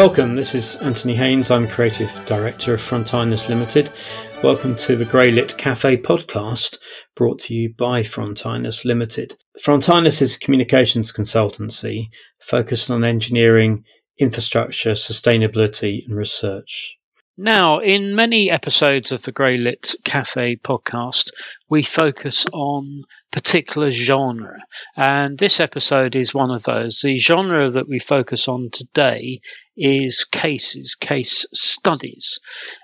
Welcome, this is Anthony Haynes. I'm Creative Director of Frontinus Limited. Welcome to the Greylit Cafe podcast brought to you by Frontinus Limited. Frontinus is a communications consultancy focused on engineering, infrastructure, sustainability, and research. Now, in many episodes of the Greylit Cafe podcast, we focus on particular genre. And this episode is one of those. The genre that we focus on today is cases, case studies.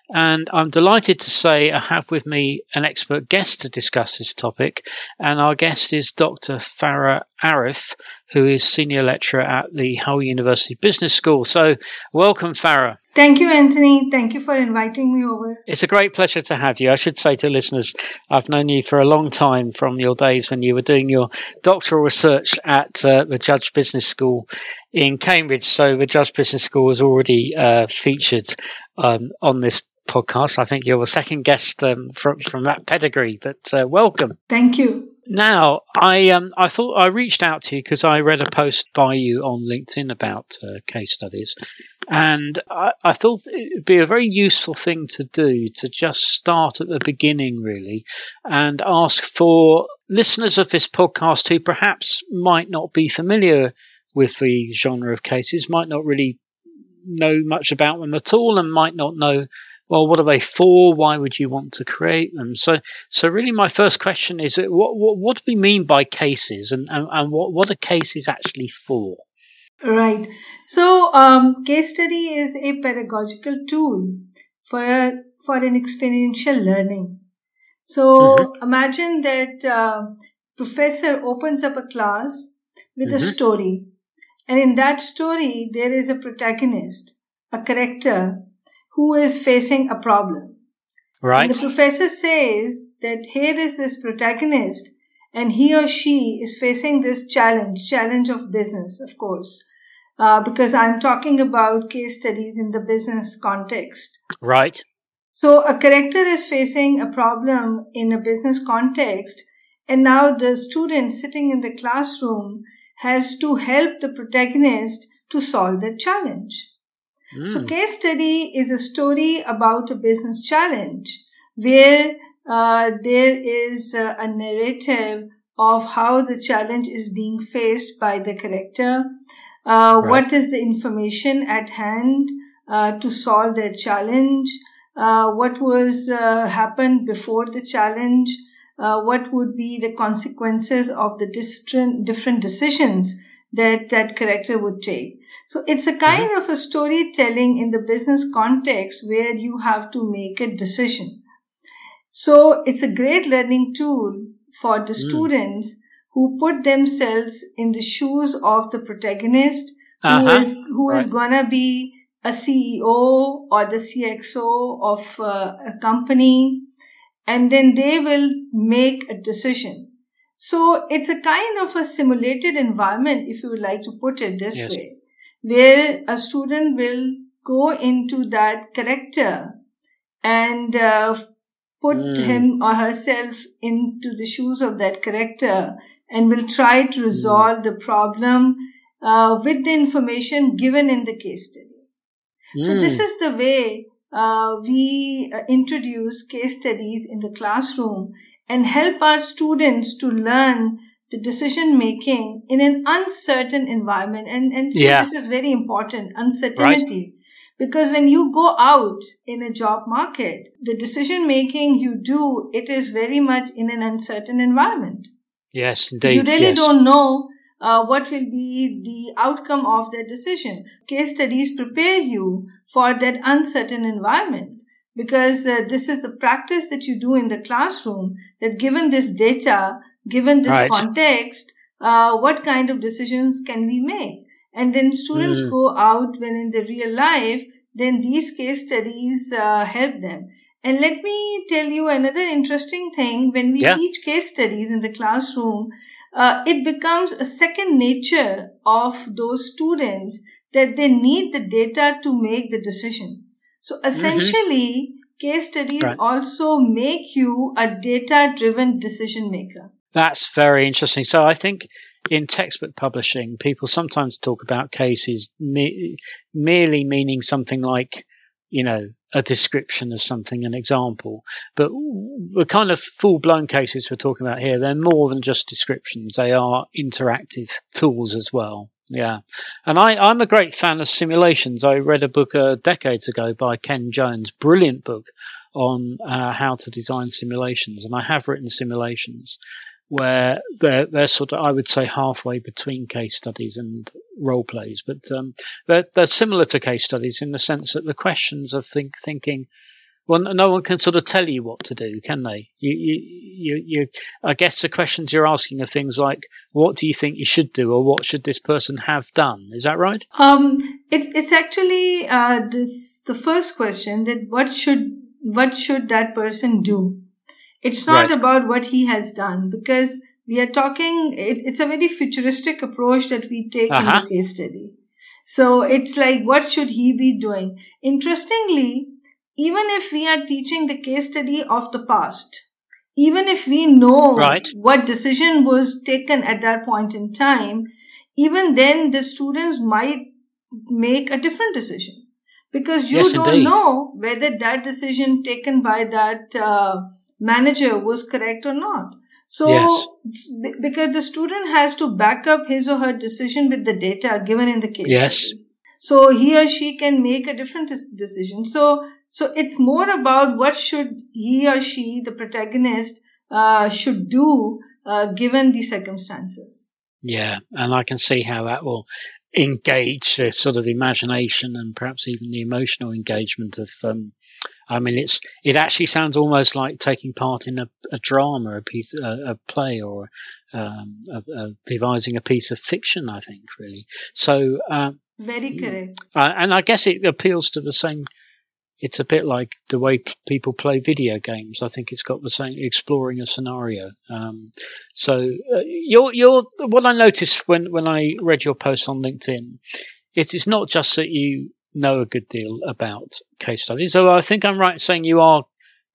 And I'm delighted to say I have with me an expert guest to discuss this topic. And our guest is Dr. Farrah Arif, who is senior lecturer at the Hull University Business School. So, welcome, Farah. Thank you, Anthony. Thank you for inviting me over. It's a great pleasure to have you. I should say to listeners, I've known you for a long time from your days when you were doing your doctoral research at uh, the Judge Business School in Cambridge. So the Judge Business School was already uh, featured um, on this podcast. I think you're the second guest um, from from that pedigree, but uh, welcome. Thank you. Now, I um, I thought I reached out to you because I read a post by you on LinkedIn about uh, case studies, and I, I thought it would be a very useful thing to do to just start at the beginning, really, and ask for listeners of this podcast who perhaps might not be familiar with the genre of cases, might not really know much about them at all, and might not know well, what are they for? Why would you want to create them? So, so really, my first question is, what what, what do we mean by cases, and and, and what what are cases actually for? Right. So, um, case study is a pedagogical tool for a, for an experiential learning. So, mm-hmm. imagine that uh, professor opens up a class with mm-hmm. a story, and in that story there is a protagonist, a character who is facing a problem. Right. And the professor says that here is this protagonist and he or she is facing this challenge, challenge of business, of course, uh, because I'm talking about case studies in the business context. Right. So a character is facing a problem in a business context, and now the student sitting in the classroom has to help the protagonist to solve that challenge. So, hmm. case study is a story about a business challenge where uh, there is uh, a narrative of how the challenge is being faced by the character, uh, right. what is the information at hand uh, to solve their challenge, uh, what was uh, happened before the challenge, what would be the consequences of the different different decisions that that character would take. So it's a kind mm-hmm. of a storytelling in the business context where you have to make a decision. So it's a great learning tool for the mm. students who put themselves in the shoes of the protagonist uh-huh. who is who right. is gonna be a CEO or the CXO of uh, a company, and then they will make a decision. So it's a kind of a simulated environment, if you would like to put it this yes. way where a student will go into that character and uh, put mm. him or herself into the shoes of that character and will try to hmm. resolve mm. the problem uh, with the information given in the case study. Mm. So this hmm. is the way uh, we uh, introduce case studies in the classroom and help our students to learn the decision making in an uncertain environment. And, and yeah. this is very important, uncertainty. Right. Because when you go out in a job market, the decision making you do, it is very much in an uncertain environment. Yes, indeed. You really yes. don't know uh, what will be the outcome of that decision. Case studies prepare you for that uncertain environment because uh, this is the practice that you do in the classroom that given this data given this right. context, uh, what kind of decisions can we make? And then students mm. go out when in the real life, then these case studies uh, help them. And let me tell you another interesting thing. When we yeah. teach case studies in the classroom, uh, it becomes a second nature of those students that they need the data to make the decision. So mm-hmm. essentially, mm-hmm. case studies right. also make you a data driven decision maker. That's very interesting. So I think in textbook publishing, people sometimes talk about cases me- merely meaning something like, you know, a description of something, an example. But the kind of full blown cases we're talking about here, they're more than just descriptions. They are interactive tools as well. Yeah. And I, I'm a great fan of simulations. I read a book uh, decades ago by Ken Jones, brilliant book on uh, how to design simulations. And I have written simulations where they're, they're sort of, I would say, halfway between case studies and role plays. But um, they're, they're similar to case studies in the sense that the questions are think, thinking, well, no one can sort of tell you what to do, can they? You, you, you, you, I guess the questions you're asking are things like, what do you think you should do, or what should this person have done? Is that right? Um, it's it's actually uh, this the first question that what should what should that person do? It's not right. about what he has done because we are talking. It, it's a very futuristic approach that we take uh-huh. in the case study. So it's like, what should he be doing? Interestingly, even if we are teaching the case study of the past, even if we know right. what decision was taken at that point in time, even then the students might make a different decision because you yes, don't indeed. know whether that decision taken by that uh, manager was correct or not. So, yes. because the student has to back up his or her decision with the data given in the case. Yes. Study. So he or she can make a different decision. So, so it's more about what should he or she, the protagonist, uh, should do, uh, given the circumstances. Yeah. And I can see how that will engage the sort of imagination and perhaps even the emotional engagement of, um, I mean, it's it actually sounds almost like taking part in a, a drama, a piece, a, a play, or um, a, devising a piece of fiction. I think really. So um, very correct. Uh, and I guess it appeals to the same. It's a bit like the way p- people play video games. I think it's got the same exploring a scenario. Um, so uh, you're, you're, what I noticed when, when I read your post on LinkedIn, it is not just that you know a good deal about case studies. So I think I'm right in saying you are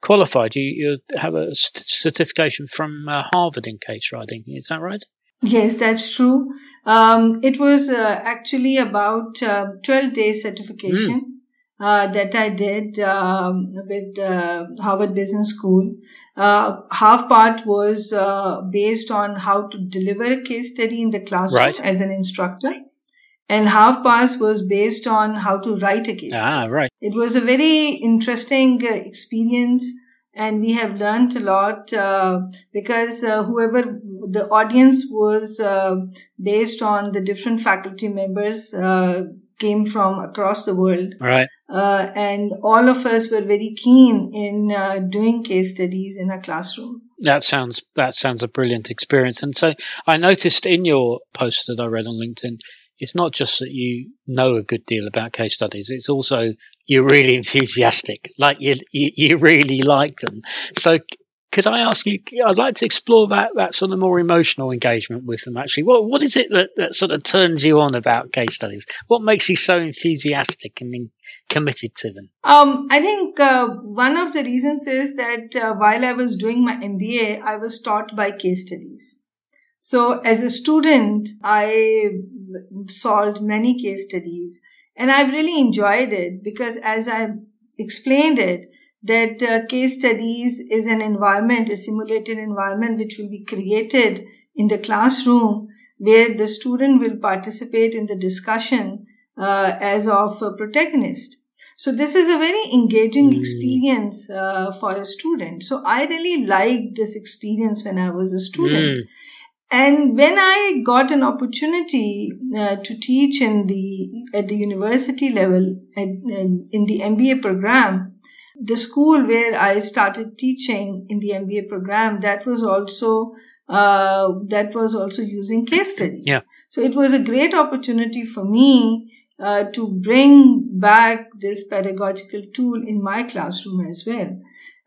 qualified. You, you have a certification from uh, Harvard in case writing. Is that right? Yes, that's true. Um, it was uh, actually about uh, 12 day certification. Mm. Uh, that I did um, with Harvard Business School. Uh, half part was uh, based on how to deliver a case study in the classroom right. as an instructor and half pass was based on how to write a case. Ah, right. It was a very interesting uh, experience, and we have learned a lot uh, because uh, whoever the audience was uh, based on the different faculty members uh, came from across the world. Right. Uh, and all of us were very keen in doing case studies in a classroom. That sounds that sounds a brilliant experience. And so I noticed in your post that I read on LinkedIn, it's not just that you know a good deal about case studies it's also you're really enthusiastic like you you, you really like them so could I ask you? I'd like to explore that that sort of more emotional engagement with them. Actually, what what is it that, that sort of turns you on about case studies? What makes you so enthusiastic and committed to them? Um, I think uh, one of the reasons is that uh, while I was doing my MBA, I was taught by case studies. So as a student, I solved many case studies and I've really enjoyed it because as I explained it, that uh, case studies is an environment, a simulated environment which will be created in the classroom where the student will participate in the discussion uh, as of a protagonist. So this is a very engaging mm. experience uh, for a student. So I really liked this experience when I was a student. Mm. And when I got an opportunity uh, to teach in the at the university level at, in the MBA program, the school where I started teaching in the MBA program, that was also uh, that was also using case studies. Yeah. So it was a great opportunity for me uh, to bring back this pedagogical tool in my classroom as well.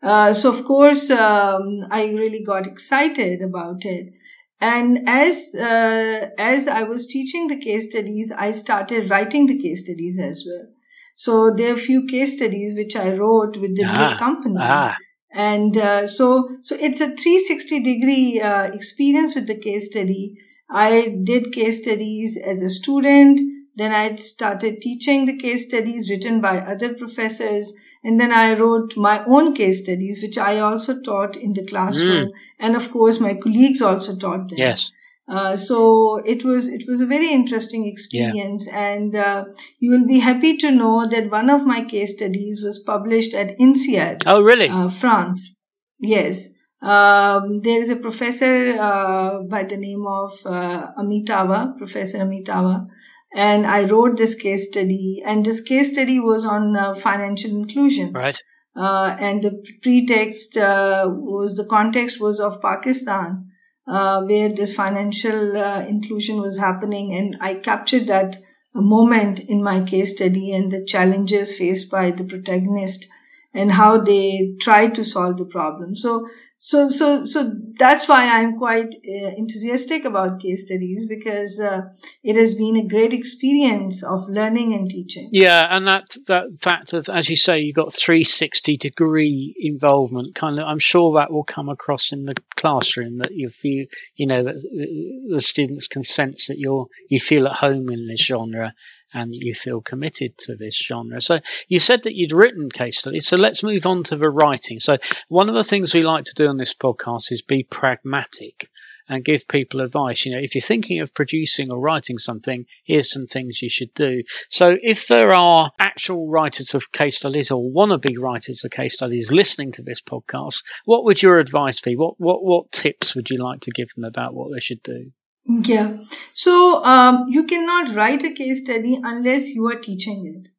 Uh, so of course, um, I really got excited about it. And as uh, as I was teaching the case studies, I started writing the case studies as well. So there are a few case studies which I wrote with different ah, companies. Ah. And uh, so, so it's a 360 degree uh, experience with the case study. I did case studies as a student. Then I started teaching the case studies written by other professors. And then I wrote my own case studies, which I also taught in the classroom. Mm. And of course, my colleagues also taught them. Yes. Uh, so it was it was a very interesting experience, yeah. and uh, you will be happy to know that one of my case studies was published at INSEAD. Oh, really? Uh, France. Yes. Um, there is a professor uh, by the name of uh, Amitava, Professor Amitava, and I wrote this case study. And this case study was on uh, financial inclusion. Right. and the pretext was the context was of Pakistan uh, where this financial uh, inclusion was happening. And I captured that moment in my case study and the challenges faced by the protagonist and how they tried to solve the problem. So so so so that's why i'm quite uh, enthusiastic about case studies because uh, it has been a great experience of learning and teaching. Yeah and that that fact of as you say you've got 360 degree involvement kind of i'm sure that will come across in the classroom that you feel you know that the students can sense that you're you feel at home in this genre and you feel committed to this genre. So you said that you'd written case studies. So let's move on to the writing. So one of the things we like to do on this podcast is be pragmatic and give people advice. You know, if you're thinking of producing or writing something, here's some things you should do. So if there are actual writers of case studies or wannabe writers of case studies listening to this podcast, what would your advice be? What what what tips would you like to give them about what they should do? Yeah. So um, you cannot write a case study unless you are teaching it.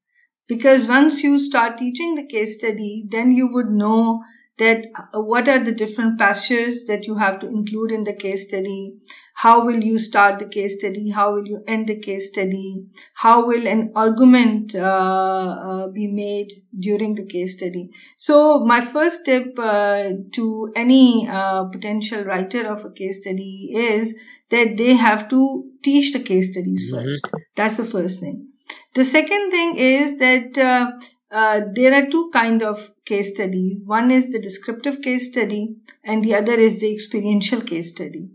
Because once you start teaching the case study, then you would know that uh, what are the different passages that you have to include in the case study how will you start the case study how will you end the case study how will an argument uh, uh, be made during the case study so my first tip uh, to any uh, potential writer of a case study is that they have to teach the case studies mm-hmm. first that's the first thing the second thing is that uh, uh, there are two kind of case studies. One is the descriptive case study and the other is the experiential case study.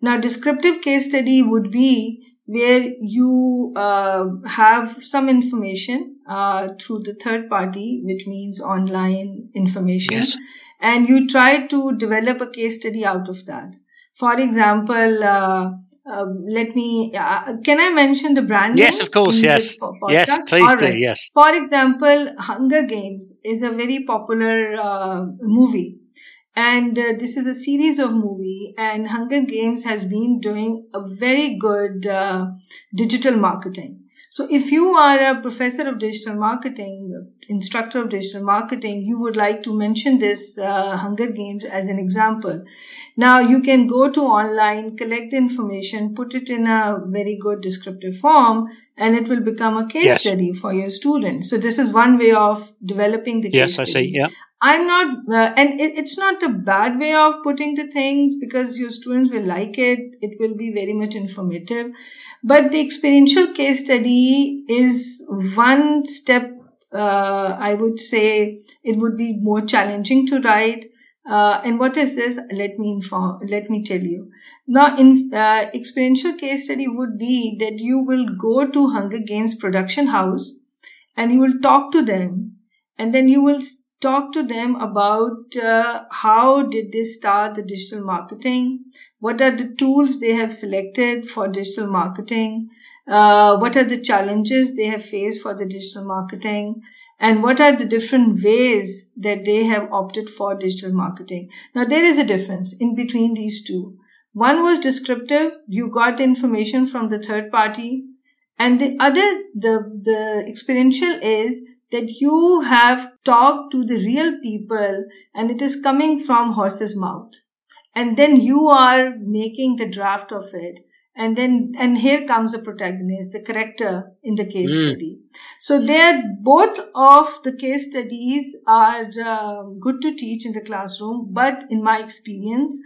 Now, descriptive case study would be where you uh, have some information uh, through the third party, which means online information, yes. and you try to develop a case study out of that. For example, uh, um, let me uh, can i mention the brand yes of course yes. yes please do yes. For example hunger games is a very popular uh, movie. And uh, this is a series of movie and hunger games has been doing a very good uh, digital marketing so if you are a professor of digital marketing, instructor of digital marketing, you would like to mention this uh, Hunger Games as an example. Now you can go to online, collect the information, put it in a very good descriptive form, and it will become a case yes. study for your students. So this is one way of developing the yes, case I see. Yeah. I'm not, uh, and it, it's not a bad way of putting the things because your students will like it. It will be very much informative. But the experiential case study is one step, uh, I would say it would be more challenging to write. Uh, and what is this? Let me inform, let me tell you. Now, in uh, experiential case study would be that you will go to Hunger Games production house and you will talk to them and then you will talk to them about uh, how did they start the digital marketing? What are the tools they have selected for digital marketing? Uh, what are the challenges they have faced for the digital marketing? And what are the different ways that they have opted for digital marketing? Now there is a difference in between these two. One was descriptive. You got the information from the third party. And the other the the experiential is that you have talked to the real people and it is coming from horse's mouth. And then you are making the draft of it. And then, and here comes the protagonist, the character in the case mm. study. So there, both of the case studies are uh, good to teach in the classroom, but in my experience,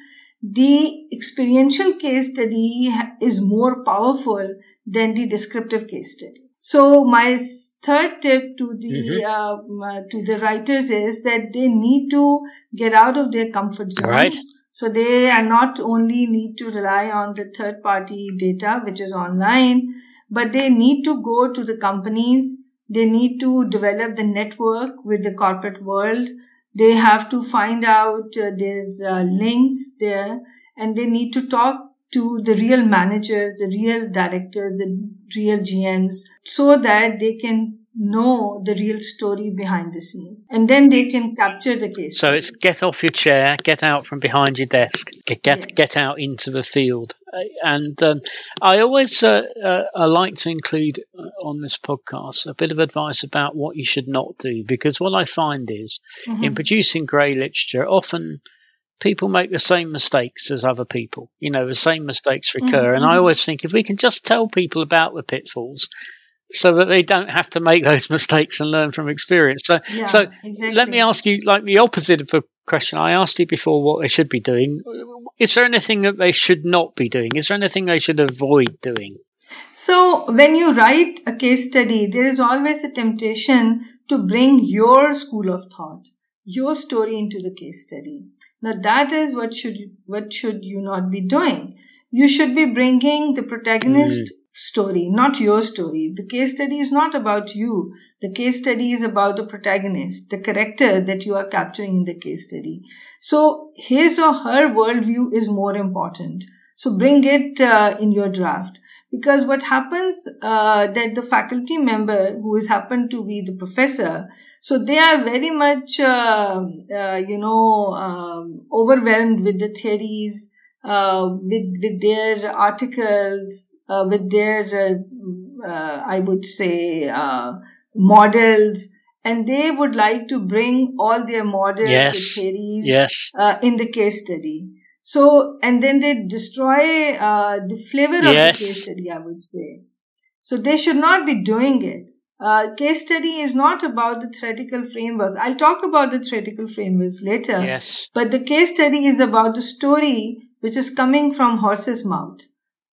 the experiential case study is more powerful than the descriptive case study. So my third tip to the mm-hmm. uh, to the writers is that they need to get out of their comfort zone. Right. So they are not only need to rely on the third party data, which is online, but they need to go to the companies. They need to develop the network with the corporate world. They have to find out uh, there's uh, links there and they need to talk to the real managers, the real directors, the real GMs so that they can know the real story behind the scene and then they can capture the case so it's get off your chair get out from behind your desk get get, yes. get out into the field uh, and um, i always uh, uh, I like to include uh, on this podcast a bit of advice about what you should not do because what i find is mm-hmm. in producing grey literature often people make the same mistakes as other people. You know, the same mistakes recur. Mm-hmm. And I always think if we can just tell people about the pitfalls, so that they don't have to make those mistakes and learn from experience. So, yeah, so exactly. let me ask you, like the opposite of a question I asked you before, what they should be doing. Is there anything that they should not be doing? Is there anything they should avoid doing? So, when you write a case study, there is always a temptation to bring your school of thought, your story into the case study. Now, that is what should you, what should you not be doing? You should be bringing the protagonist mm story, not your story. The case study is not about you. The case study is about the protagonist, the character that you are capturing in the case study. So his or her worldview is more important. So bring it uh, in your draft. Because what happens uh, that the faculty member who is happened to be the professor, so they are very much, uh, uh you know, um, overwhelmed with the theories, uh, with with their articles, uh, with their, uh, uh, I would say, models, and they would like to bring all their models, yes. theories, yes. in the case study. So, and then they destroy uh, the flavor of the case study, I would say. So they should not be doing it. Uh, case study is not about the theoretical frameworks. I'll talk about the theoretical frameworks later. Yes. But the case study is about the story which is coming from horse's mouth.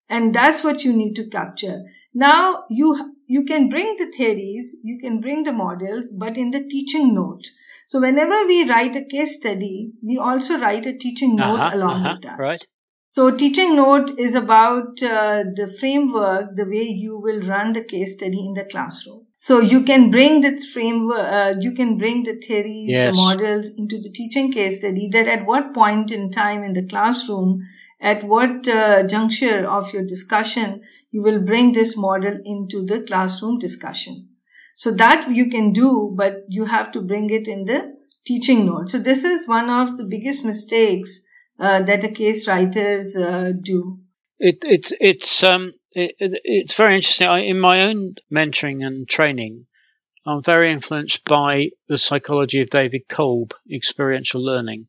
And that's what you need to capture. Now you, you can bring the theories, you can bring the models, but in the teaching note. So whenever we write a case study, we also write a teaching note uh-huh, along uh-huh, with that. Right. So teaching note is about uh, the framework, the way you will run the case study in the classroom. So you can bring the framework, uh, you can bring the theories, yes. the models into the teaching case study that at what point in time in the classroom at what uh, juncture of your discussion you will bring this model into the classroom discussion. So that you can do, but you have to bring it in the teaching note. So this is one of the biggest mistakes uh, that the case writers uh, do. It, it's it's um it, it's very interesting. I, in my own mentoring and training, I'm very influenced by the psychology of David Kolb, experiential learning,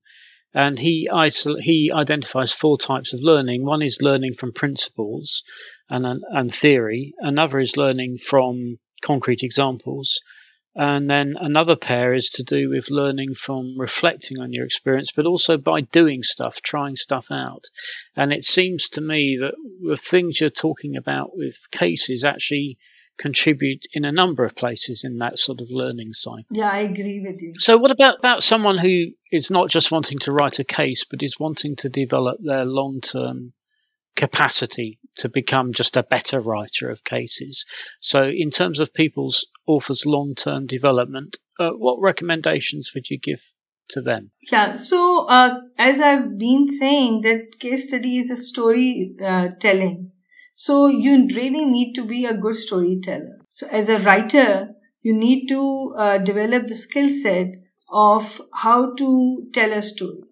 and he isol- he identifies four types of learning. One is learning from principles and and theory. Another is learning from concrete examples. And then another pair is to do with learning from reflecting on your experience, but also by doing stuff, trying stuff out. And it seems to me that the things you're talking about with cases actually contribute in a number of places in that sort of learning cycle. Yeah, I agree with you. So, what about, about someone who is not just wanting to write a case, but is wanting to develop their long term capacity to become just a better writer of cases? So, in terms of people's authors' long term development, uh, what recommendations would you give to them? Yeah, so uh, as I've been saying, that case study is a story uh, telling so you really need to be a good storyteller. So as a writer, you need to uh, develop the skill set of how to tell a story.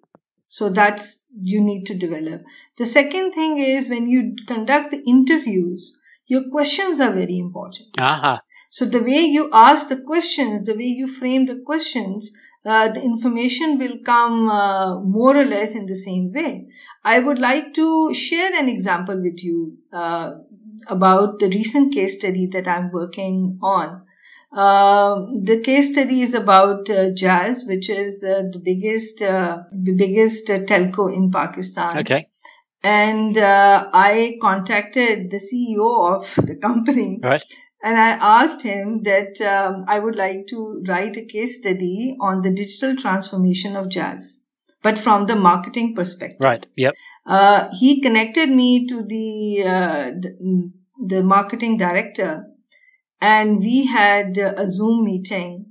So that's you need to develop. The second thing is when you conduct the interviews, your questions are very important. Uh-huh. So the way you ask the questions, the way you frame the questions uh, the information will come uh, more or less in the same way. I would like to share an example with you uh, about the recent case study that I'm working on. Uh, the case study is about uh, Jazz, which is the biggest, the biggest telco in Pakistan. Okay. And I contacted the CEO of the company. Right and I asked him that um, I would like to write a case study on the digital transformation of jazz. but from the marketing perspective. Right. Yep. Uh, he connected me to the, uh, the, the marketing director and we had a Zoom meeting.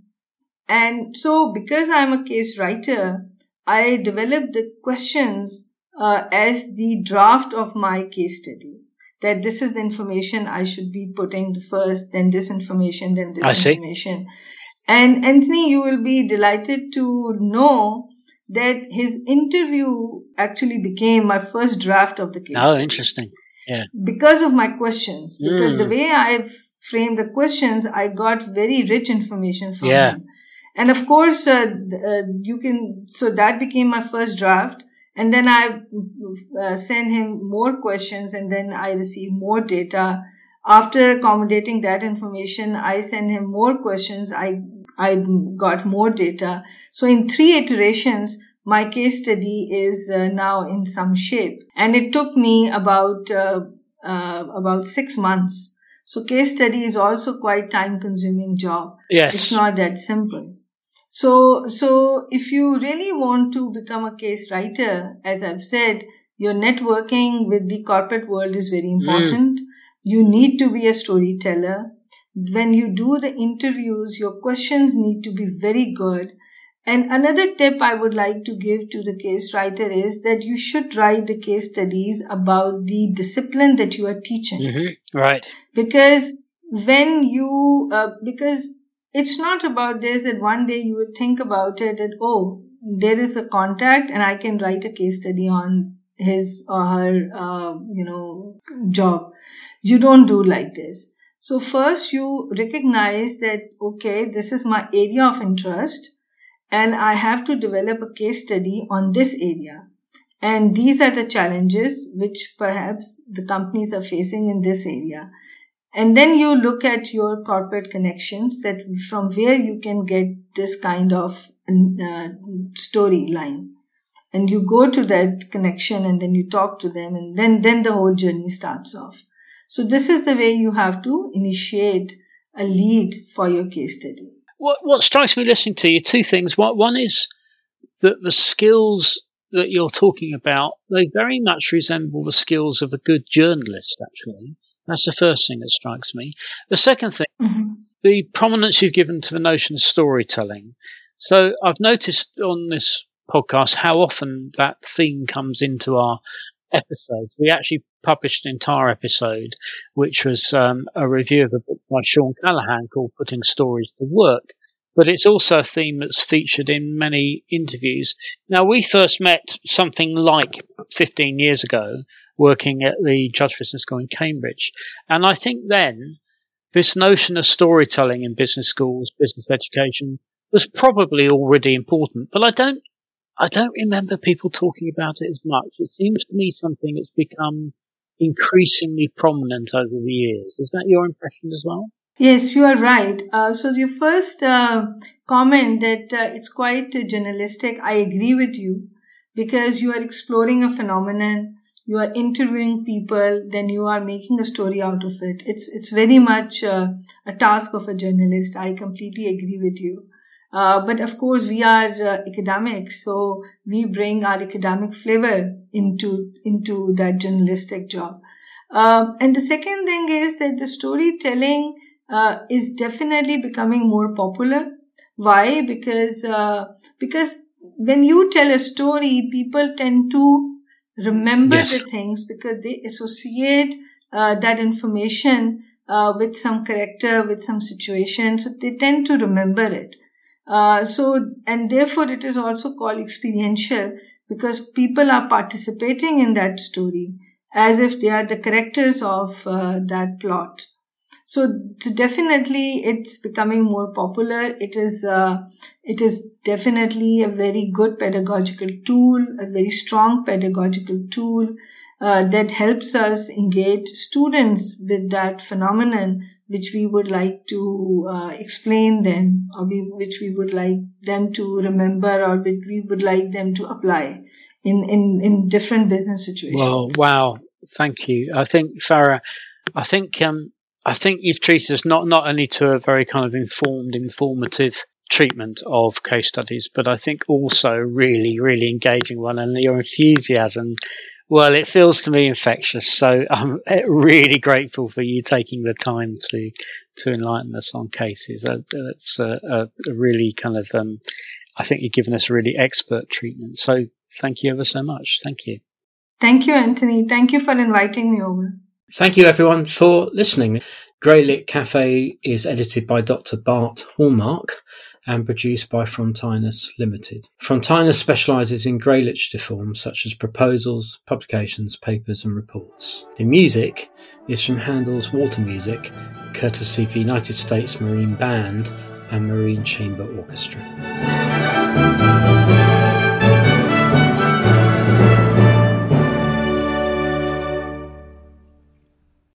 And so because I'm a case writer, I developed the questions uh, as the draft of my case study. That this is the information I should be putting the first, then this information, then this I information. See. And Anthony, you will be delighted to know that his interview actually became my first draft of the case. Oh, study. interesting. Yeah. Because of my questions. Because mm. the way I've framed the questions, I got very rich information from yeah. him. And of course, uh, uh, you can, so that became my first draft. And then I uh, send him more questions and then I receive more data. After accommodating that information, I send him more questions. I, I got more data. So in three iterations, my case study is uh, now in some shape and it took me about, uh, uh, about six months. So case study is also quite time consuming job. Yes. It's not that simple. So, so if you really want to become a case writer, as I've said, your networking with the corporate world is very important. Mm. You need to be a storyteller. When you do the interviews, your questions need to be very good. And another tip I would like to give to the case writer is that you should write the case studies about the discipline that you are teaching. Mm-hmm. Right. Because when you, uh, because it's not about this that one day you will think about it that, oh, there is a contact and I can write a case study on his or her, uh, you know, job. You don't do like this. So first you recognize that, okay, this is my area of interest and I have to develop a case study on this area. And these are the challenges which perhaps the companies are facing in this area. And then you look at your corporate connections that from where you can get this kind of uh, storyline. And you go to that connection and then you talk to them and then, then the whole journey starts off. So this is the way you have to initiate a lead for your case study. What, what strikes me listening to you, two things. One is that the skills that you're talking about, they very much resemble the skills of a good journalist, actually. That's the first thing that strikes me. The second thing, mm-hmm. the prominence you've given to the notion of storytelling. So I've noticed on this podcast how often that theme comes into our episodes. We actually published an entire episode, which was um, a review of the book by Shawn Callahan called Putting Stories to Work. But it's also a theme that's featured in many interviews. Now, we first met something like 15 years ago working at the Judge Business School in Cambridge. And I think then this notion of storytelling in business schools, business education was probably already important, but I don't, I don't remember people talking about it as much. It seems to me something that's become increasingly prominent over the years. Is that your impression as well? Yes, you are right. Uh, so your first uh, comment that uh, it's quite journalistic, I agree with you because you are exploring a phenomenon you are interviewing people, then you are making a story out of it. It's it's very much uh, a task of a journalist. I completely agree with you. Uh, but of course, we are uh, academics, so we bring our academic flavor into into that journalistic job. Um, and the second thing is that the storytelling uh, is definitely becoming more popular. Why? Because uh, because when you tell a story, people tend to remember yes. the things because they associate uh, that information uh, with some character, with some situation. So they tend to remember it. Uh, so, and therefore it is also called experiential because people are participating in that story as if they are the characters of uh, that plot. So definitely it's becoming more popular. It is, uh, it is definitely a very good pedagogical tool, a very strong pedagogical tool uh, that helps us engage students with that phenomenon which we would like to uh, explain them or we, which we would like them to remember or which we would like them to apply in, in, in different business situations. Well, wow. Thank you. I think, Farrah, I think um, I think you've treated us not, not only to a very kind of informed, informative treatment of case studies, but I think also really, really engaging one. And your enthusiasm, well, it feels to me infectious. So I'm really grateful for you taking the time to to enlighten us on cases. Uh, that's a, a, really kind of, um, I think you've given us really expert treatment. So thank you ever so much. Thank you. Thank you, Anthony. Thank you for inviting me over. Thank you, everyone, for listening. Grey Lit Cafe is edited by Dr. Bart Hallmark and produced by Frontinus Limited. Frontinus specialises in grey literature forms such as proposals, publications, papers, and reports. The music is from Handel's Water Music, courtesy of the United States Marine Band and Marine Chamber Orchestra.